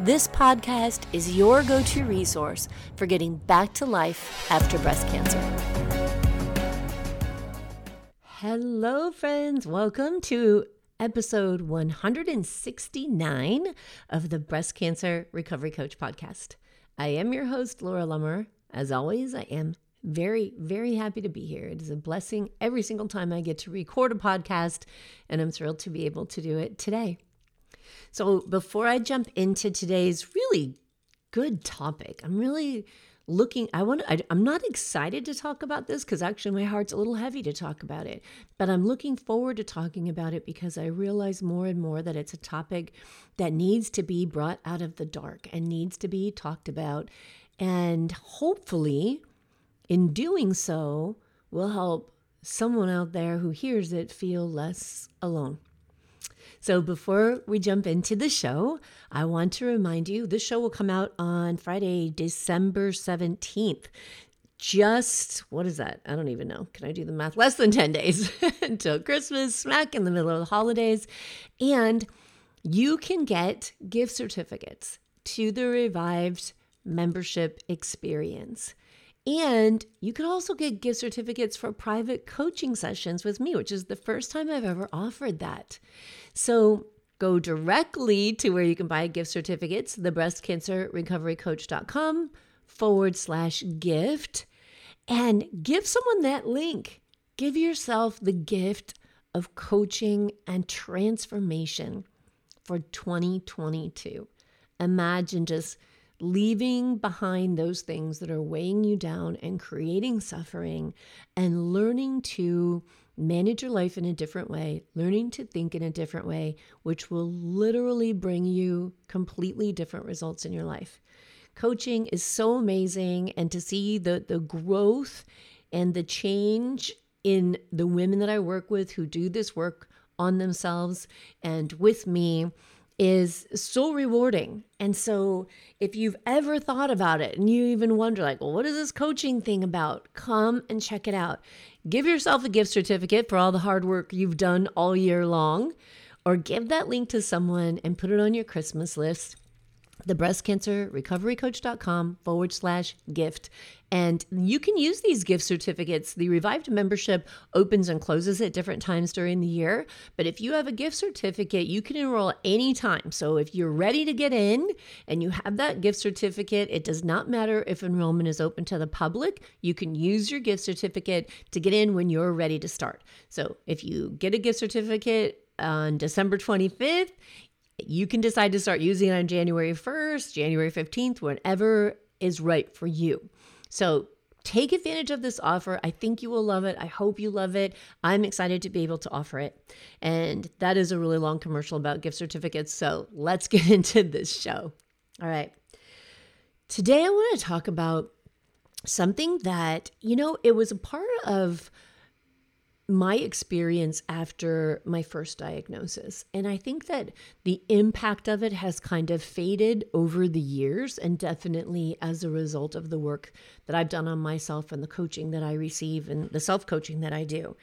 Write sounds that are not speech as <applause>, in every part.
This podcast is your go to resource for getting back to life after breast cancer. Hello, friends. Welcome to episode 169 of the Breast Cancer Recovery Coach podcast. I am your host, Laura Lummer. As always, I am very, very happy to be here. It is a blessing every single time I get to record a podcast, and I'm thrilled to be able to do it today. So, before I jump into today's really good topic, I'm really looking i want I, i'm not excited to talk about this because actually my heart's a little heavy to talk about it but i'm looking forward to talking about it because i realize more and more that it's a topic that needs to be brought out of the dark and needs to be talked about and hopefully in doing so will help someone out there who hears it feel less alone so before we jump into the show, I want to remind you this show will come out on Friday, December 17th. Just what is that? I don't even know. Can I do the math? Less than 10 days <laughs> until Christmas, smack in the middle of the holidays. And you can get gift certificates to the Revived membership experience. And you can also get gift certificates for private coaching sessions with me, which is the first time I've ever offered that. So go directly to where you can buy gift certificates, the thebreastcancerrecoverycoach.com forward slash gift, and give someone that link. Give yourself the gift of coaching and transformation for 2022. Imagine just leaving behind those things that are weighing you down and creating suffering and learning to manage your life in a different way, learning to think in a different way, which will literally bring you completely different results in your life. Coaching is so amazing, and to see the, the growth and the change in the women that I work with who do this work on themselves and with me is so rewarding. And so, if you've ever thought about it and you even wonder, like, well, what is this coaching thing about? Come and check it out. Give yourself a gift certificate for all the hard work you've done all year long, or give that link to someone and put it on your Christmas list thebreastcancerrecoverycoach.com forward slash gift. And you can use these gift certificates. The Revived membership opens and closes at different times during the year. But if you have a gift certificate, you can enroll anytime. So if you're ready to get in and you have that gift certificate, it does not matter if enrollment is open to the public. You can use your gift certificate to get in when you're ready to start. So if you get a gift certificate on December 25th, you can decide to start using it on January 1st, January 15th, whenever is right for you. So take advantage of this offer. I think you will love it. I hope you love it. I'm excited to be able to offer it. And that is a really long commercial about gift certificates. So let's <laughs> get into this show. All right. Today, I want to talk about something that, you know, it was a part of my experience after my first diagnosis. And I think that the impact of it has kind of faded over the years, and definitely as a result of the work that I've done on myself and the coaching that I receive and the self coaching that I do.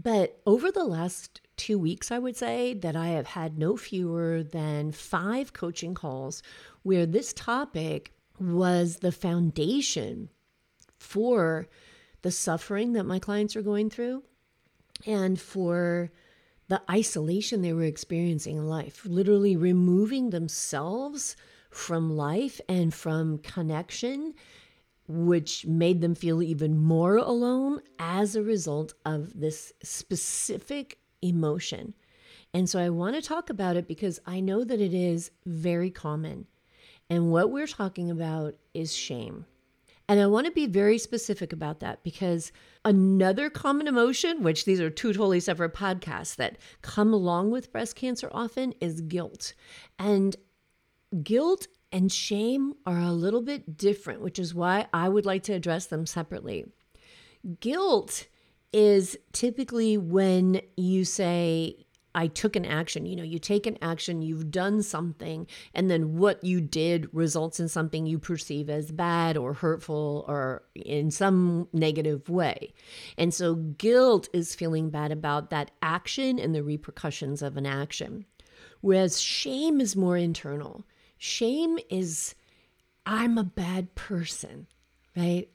But over the last two weeks, I would say that I have had no fewer than five coaching calls where this topic was the foundation for the suffering that my clients are going through and for the isolation they were experiencing in life, literally removing themselves from life and from connection, which made them feel even more alone as a result of this specific emotion. And so I want to talk about it because I know that it is very common. And what we're talking about is shame. And I want to be very specific about that because another common emotion, which these are two totally separate podcasts that come along with breast cancer often, is guilt. And guilt and shame are a little bit different, which is why I would like to address them separately. Guilt is typically when you say, I took an action. You know, you take an action, you've done something, and then what you did results in something you perceive as bad or hurtful or in some negative way. And so guilt is feeling bad about that action and the repercussions of an action. Whereas shame is more internal. Shame is, I'm a bad person, right?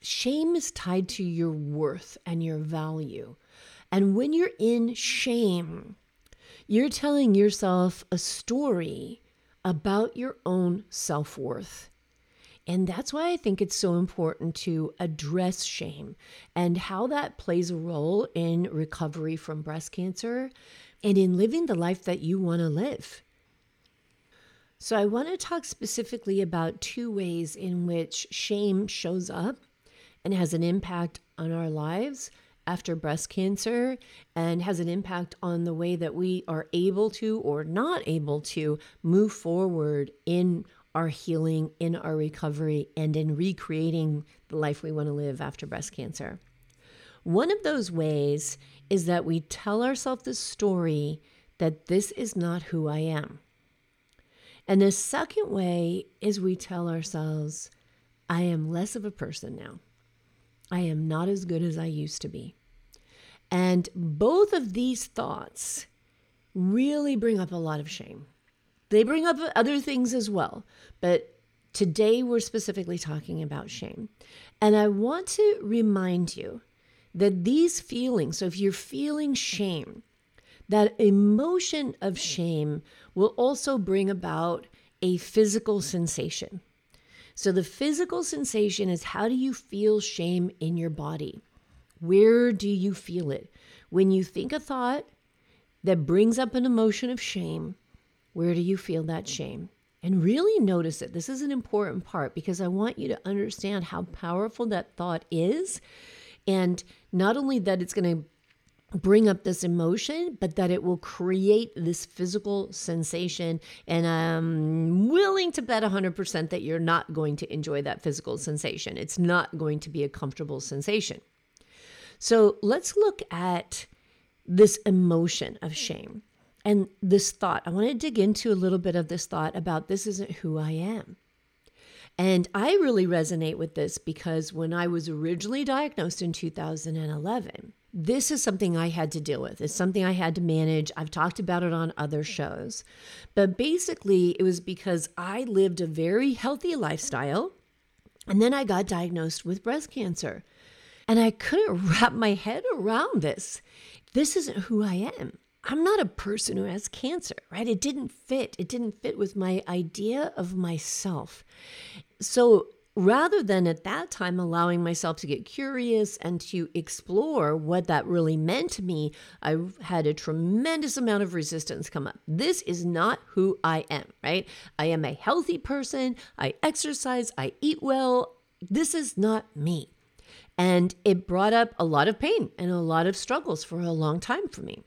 Shame is tied to your worth and your value. And when you're in shame, you're telling yourself a story about your own self worth. And that's why I think it's so important to address shame and how that plays a role in recovery from breast cancer and in living the life that you want to live. So, I want to talk specifically about two ways in which shame shows up and has an impact on our lives after breast cancer and has an impact on the way that we are able to or not able to move forward in our healing, in our recovery, and in recreating the life we want to live after breast cancer. One of those ways is that we tell ourselves the story that this is not who I am. And the second way is we tell ourselves, I am less of a person now. I am not as good as I used to be. And both of these thoughts really bring up a lot of shame. They bring up other things as well, but today we're specifically talking about shame. And I want to remind you that these feelings, so if you're feeling shame, that emotion of shame will also bring about a physical sensation. So, the physical sensation is how do you feel shame in your body? Where do you feel it? When you think a thought that brings up an emotion of shame, where do you feel that shame? And really notice it. This is an important part because I want you to understand how powerful that thought is. And not only that it's going to bring up this emotion, but that it will create this physical sensation. And I'm willing to bet 100% that you're not going to enjoy that physical sensation. It's not going to be a comfortable sensation. So let's look at this emotion of shame and this thought. I want to dig into a little bit of this thought about this isn't who I am. And I really resonate with this because when I was originally diagnosed in 2011, this is something I had to deal with. It's something I had to manage. I've talked about it on other shows. But basically, it was because I lived a very healthy lifestyle. And then I got diagnosed with breast cancer. And I couldn't <laughs> wrap my head around this. This isn't who I am. I'm not a person who has cancer, right? It didn't fit. It didn't fit with my idea of myself. So rather than at that time allowing myself to get curious and to explore what that really meant to me, I had a tremendous amount of resistance come up. This is not who I am, right? I am a healthy person. I exercise. I eat well. This is not me. And it brought up a lot of pain and a lot of struggles for a long time for me.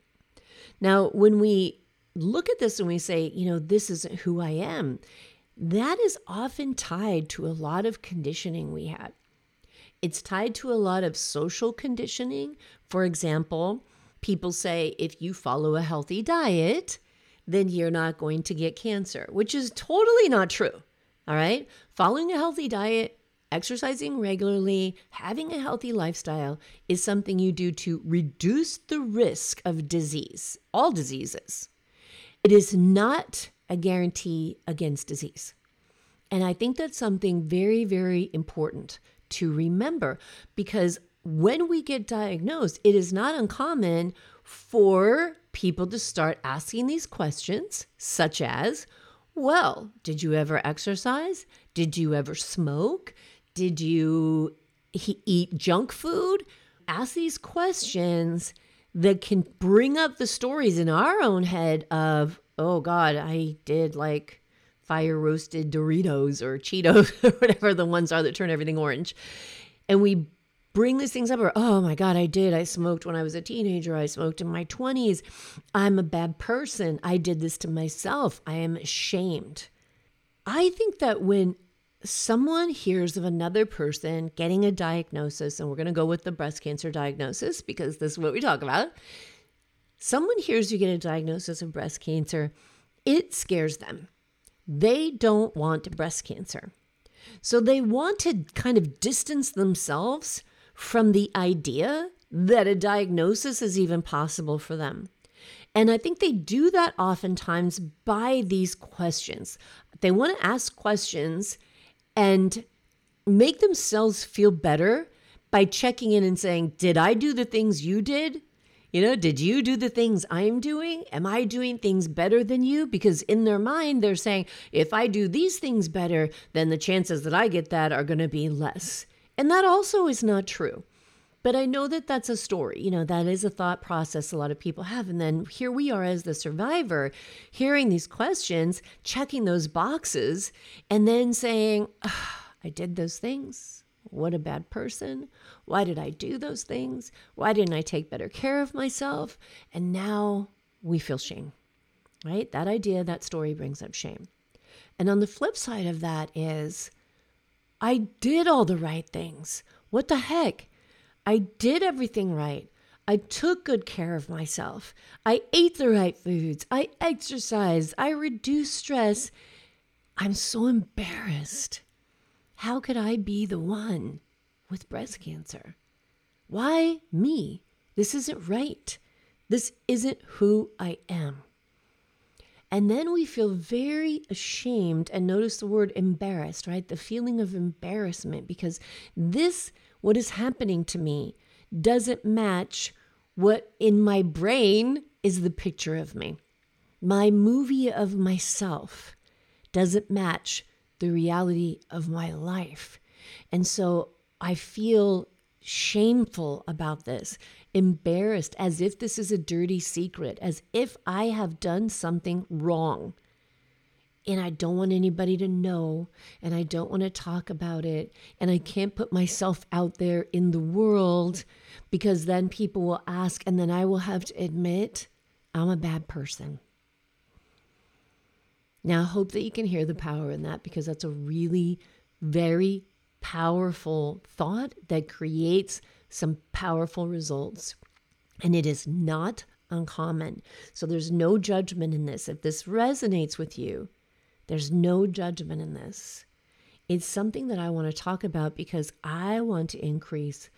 Now, when we look at this and we say, you know, this isn't who I am, that is often tied to a lot of conditioning we had. It's tied to a lot of social conditioning. For example, people say if you follow a healthy diet, then you're not going to get cancer, which is totally not true. All right. Following a healthy diet, exercising regularly, having a healthy lifestyle is something you do to reduce the risk of disease, all diseases. It is not a guarantee against disease. And I think that's something very, very important to remember because when we get diagnosed, it is not uncommon for people to start asking these questions, such as, well, did you ever exercise? Did you ever smoke? Did you eat junk food? Ask these questions that can bring up the stories in our own head of, oh God, I did like fire roasted Doritos or Cheetos <laughs> or whatever the ones are that turn everything orange. And we bring these things up or, oh my God, I did. I smoked when I was a teenager. I smoked in my 20s. I'm a bad person. I did this to myself. I am ashamed. I think that when someone hears of another person getting a diagnosis, and we're going to go with the breast cancer diagnosis because this is what we talk about. Someone hears you get a diagnosis of breast cancer, it scares them. They don't want breast cancer. So they want to kind of distance themselves from the idea that a diagnosis is even possible for them. And I think they do that oftentimes by these questions. They want to ask questions and make themselves feel better by checking in and saying, Did I do the things you did? You know, did you do the things I'm doing? Am I doing things better than you? Because in their mind, they're saying, if I do these things better, then the chances that I get that are going to be less. And that also is not true. But I know that that's a story. You know, that is a thought process a lot of people have. And then here we are as the survivor, hearing these questions, checking those boxes, and then saying, oh, I did those things. What a bad person. Why did I do those things? Why didn't I take better care of myself? And now we feel shame, right? That idea, that story brings up shame. And on the flip side of that is, I did all the right things. What the heck? I did everything right. I took good care of myself. I ate the right foods. I exercised. I reduced stress. I'm so embarrassed. How could I be the one with breast cancer? Why me? This isn't right. This isn't who I am. And then we feel very ashamed and notice the word embarrassed, right? The feeling of embarrassment because this, what is happening to me, doesn't match what in my brain is the picture of me. My movie of myself doesn't match the reality of my life. And so I feel shameful about this, embarrassed, as if this is a dirty secret, as if I have done something wrong. And I don't want anybody to know, and I don't want to talk about it, and I can't put myself out there in the world because then people will ask, and then I will have to admit I'm a bad person. Now, I hope that you can hear the power in that because that's a really very powerful thought that creates some powerful results. And it is not uncommon. So there's no judgment in this. If this resonates with you, there's no judgment in this. It's something that I want to talk about because I want to increase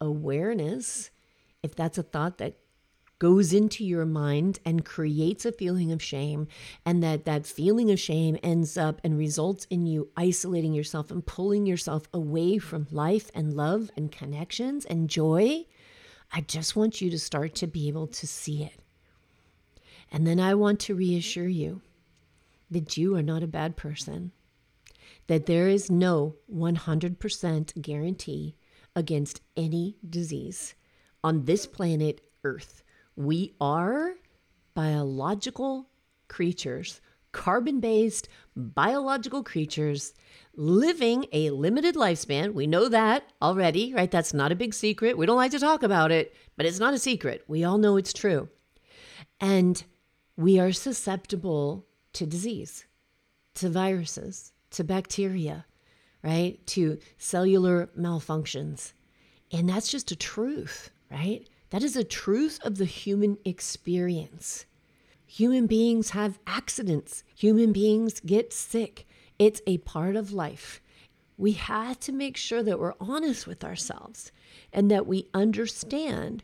awareness. If that's a thought that goes into your mind and creates a feeling of shame and that that feeling of shame ends up and results in you isolating yourself and pulling yourself away from life and love and connections and joy. I just want you to start to be able to see it. And then i want to reassure you that you are not a bad person that there is no 100% guarantee against any disease on this planet earth we are biological creatures, carbon based biological creatures living a limited lifespan. We know that already, right? That's not a big secret. We don't like to talk about it, but it's not a secret. We all know it's true. And we are susceptible to disease, to viruses, to bacteria, right? To cellular malfunctions. And that's just a truth, right? That is a truth of the human experience. Human beings have accidents, human beings get sick. It's a part of life. We have to make sure that we're honest with ourselves and that we understand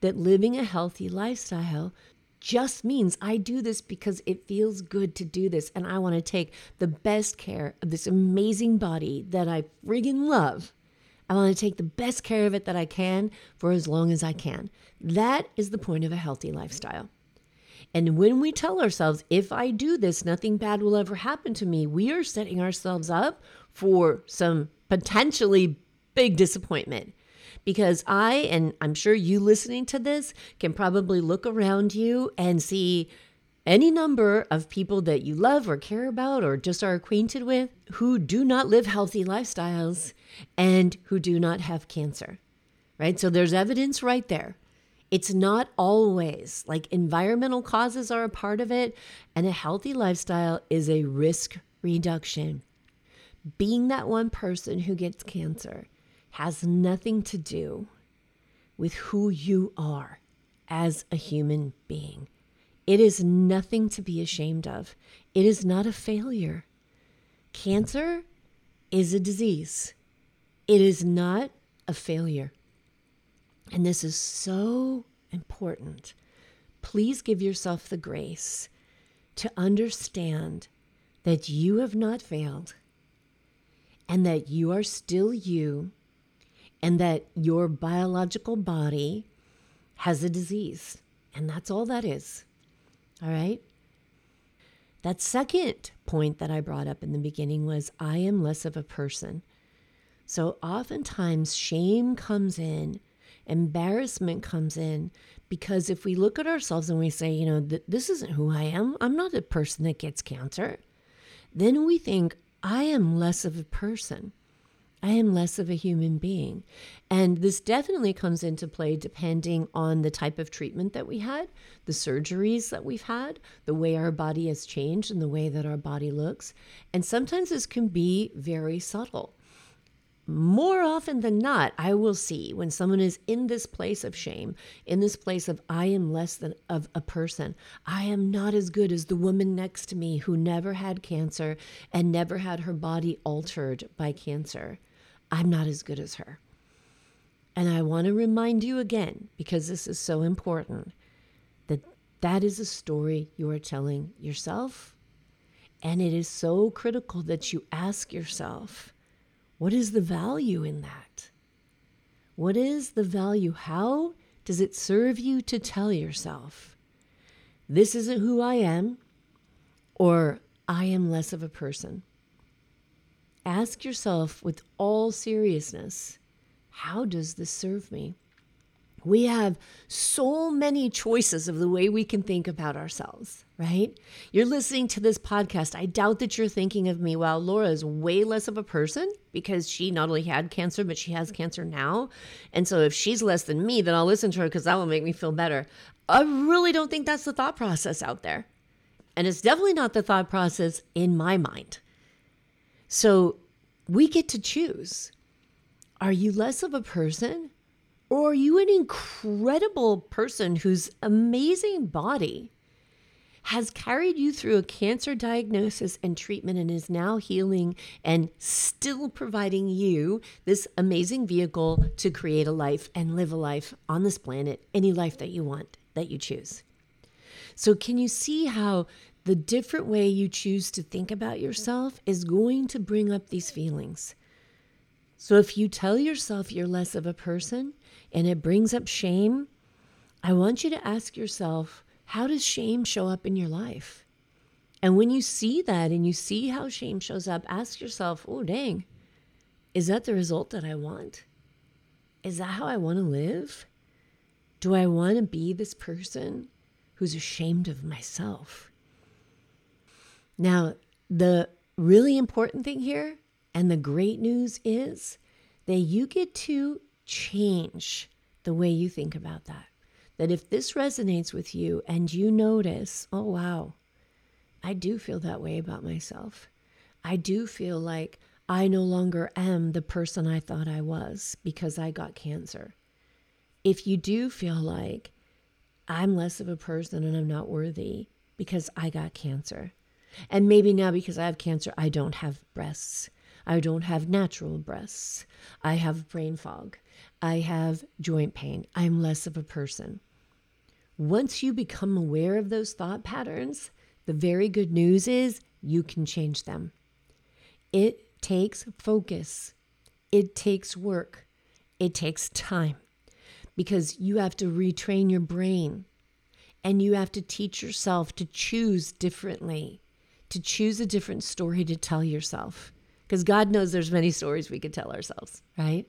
that living a healthy lifestyle just means I do this because it feels good to do this. And I want to take the best care of this amazing body that I friggin' love I want to take the best care of it that I can for as long as I can. That is the point of a healthy lifestyle. And when we tell ourselves, if I do this, nothing bad will ever happen to me, we are setting ourselves up for some potentially big disappointment. Because I, and I'm sure you listening to this, can probably look around you and see any number of people that you love or care about or just are acquainted with who do not live healthy lifestyles and who do not have cancer, right? So there's evidence right there. It's not always like environmental causes are a part of it, and a healthy lifestyle is a risk reduction. Being that one person who gets cancer has nothing to do with who you are as a human being. It is nothing to be ashamed of. It is not a failure. Cancer is a disease, it is not a failure. And this is so important. Please give yourself the grace to understand that you have not failed and that you are still you and that your biological body has a disease. And that's all that is. All right? That second point that I brought up in the beginning was I am less of a person. So oftentimes shame comes in, embarrassment comes in, because if we look at ourselves and we say, you know, this isn't who I am, I'm not a person that gets cancer, then we think, I am less of a person. I am less of a human being. And this definitely comes into play depending on the type of treatment that we had, the surgeries that we've had, the way our body has changed, and the way that our body looks. And sometimes this can be very subtle. More often than not, I will see when someone is in this place of shame, in this place of I am less than of a person. I am not as good as the woman next to me who never had cancer and never had her body altered by cancer. I'm not as good as her. And I want to remind you again, because this is so important, that that is a story you are telling yourself. And it is so critical that you ask yourself, what is the value in that? What is the value? How does it serve you to tell yourself, this isn't who I am, or I am less of a person? Ask yourself with all seriousness how does this serve me? We have so many choices of the way we can think about ourselves, right? You're listening to this podcast. I doubt that you're thinking of me, well, Laura is way less of a person because she not only had cancer, but she has cancer now. And so if she's less than me, then I'll listen to her because that will make me feel better. I really don't think that's the thought process out there. And it's definitely not the thought process in my mind. So we get to choose. Are you less of a person or are you an incredible person whose amazing body has carried you through a cancer diagnosis and treatment and is now healing and still providing you this amazing vehicle to create a life and live a life on this planet, any life that you want, that you choose? So, can you see how the different way you choose to think about yourself is going to bring up these feelings. So if you tell yourself you're less of a person and it brings up shame, I want you to ask yourself, how does shame show up in your life? And when you see that and you see how shame shows up, ask yourself, oh, dang, is that the result that I want? Is that how I want to live? Do I want to be this person who's ashamed of myself? Now, the really important thing here and the great news is that you get to change the way you think about that. That if this resonates with you and you notice, oh, wow, I do feel that way about myself. I do feel like I no longer am the person I thought I was because I got cancer. If you do feel like I'm less of a person and I'm not worthy because I got cancer, and maybe now because I have cancer, I don't have breasts. I don't have natural breasts. I have brain fog. I have joint pain. I'm less of a person. Once you become aware of those thought patterns, the very good news is you can change them. It takes focus, it takes work, it takes time because you have to retrain your brain and you have to teach yourself to choose differently to choose a different story to tell yourself because God knows there's many stories we could tell ourselves, right?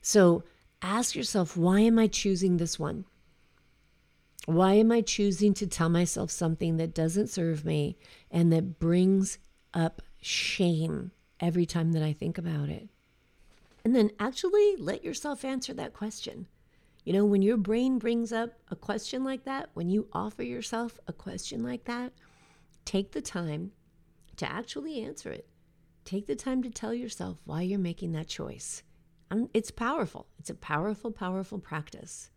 So ask yourself, why am I choosing this one? Why am I choosing to tell myself something that doesn't serve me and that brings up shame every time that I think about it? And then actually let yourself answer that question. You know, when your brain brings up a question like that, when you offer yourself a question like that, take the time to actually answer it. Take the time to tell yourself why you're making that choice. Um, it's powerful. It's a powerful, powerful practice.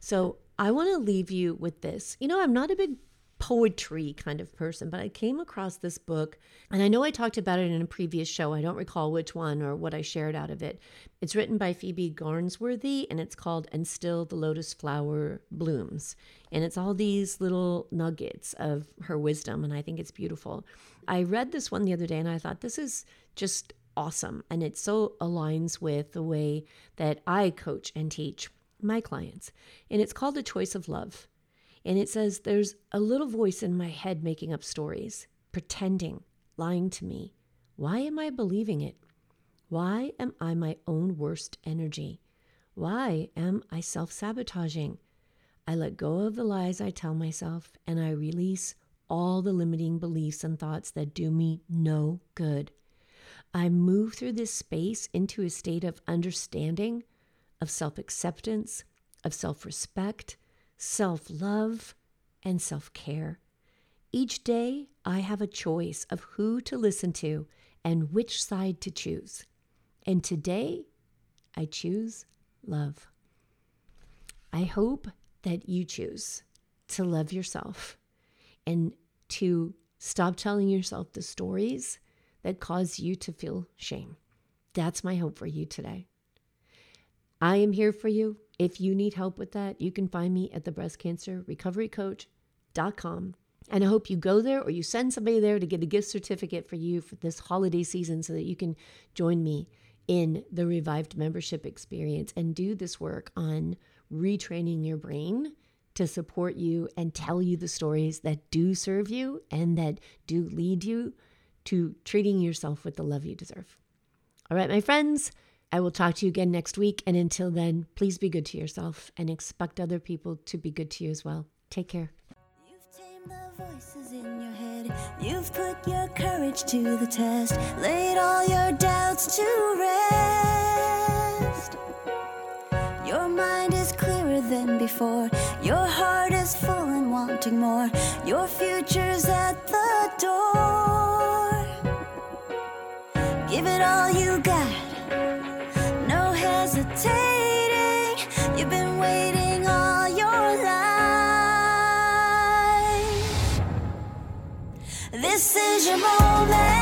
So I want to leave you with this. You know, I'm not a big poetry kind of person, but I came across this book and I know I talked about it in a previous show. I don't recall which one or what I shared out of it. It's written by Phoebe Garnsworthy and it's called And Still the Lotus Flower Blooms. And it's all these little nuggets of her wisdom and I think it's beautiful. I read this one the other day and I thought this is just awesome and it so aligns with the way that I coach and teach my clients. And it's called The Choice of Love. And it says, There's a little voice in my head making up stories, pretending, lying to me. Why am I believing it? Why am I my own worst energy? Why am I self sabotaging? I let go of the lies I tell myself and I release all the limiting beliefs and thoughts that do me no good. I move through this space into a state of understanding, of self acceptance, of self respect, self love, and self care. Each day, I have a choice of who to listen to and which side to choose. And today, I choose love. I hope that you choose to love yourself and to stop telling yourself the stories that cause you to feel shame. That's my hope for you today. I am here for you. If you need help with that, you can find me at thebreastcancerrecoverycoach.com. And I hope you go there or you send somebody there to get a gift certificate for you for this holiday season so that you can join me in the revived membership experience and do this work on retraining your brain to support you and tell you the stories that do serve you and that do lead you to treating yourself with the love you deserve. All right, my friends. I will talk to you again next week. And until then, please be good to yourself and expect other people to be good to you as well. Take care. You've tamed the voices in your head. You've put your courage to the test. Laid all your doubts to rest. Your mind is clearer than before. Your heart is full and wanting more. Your future's at the door. Give it all you got hesitating. You've been waiting all your life. This is your moment.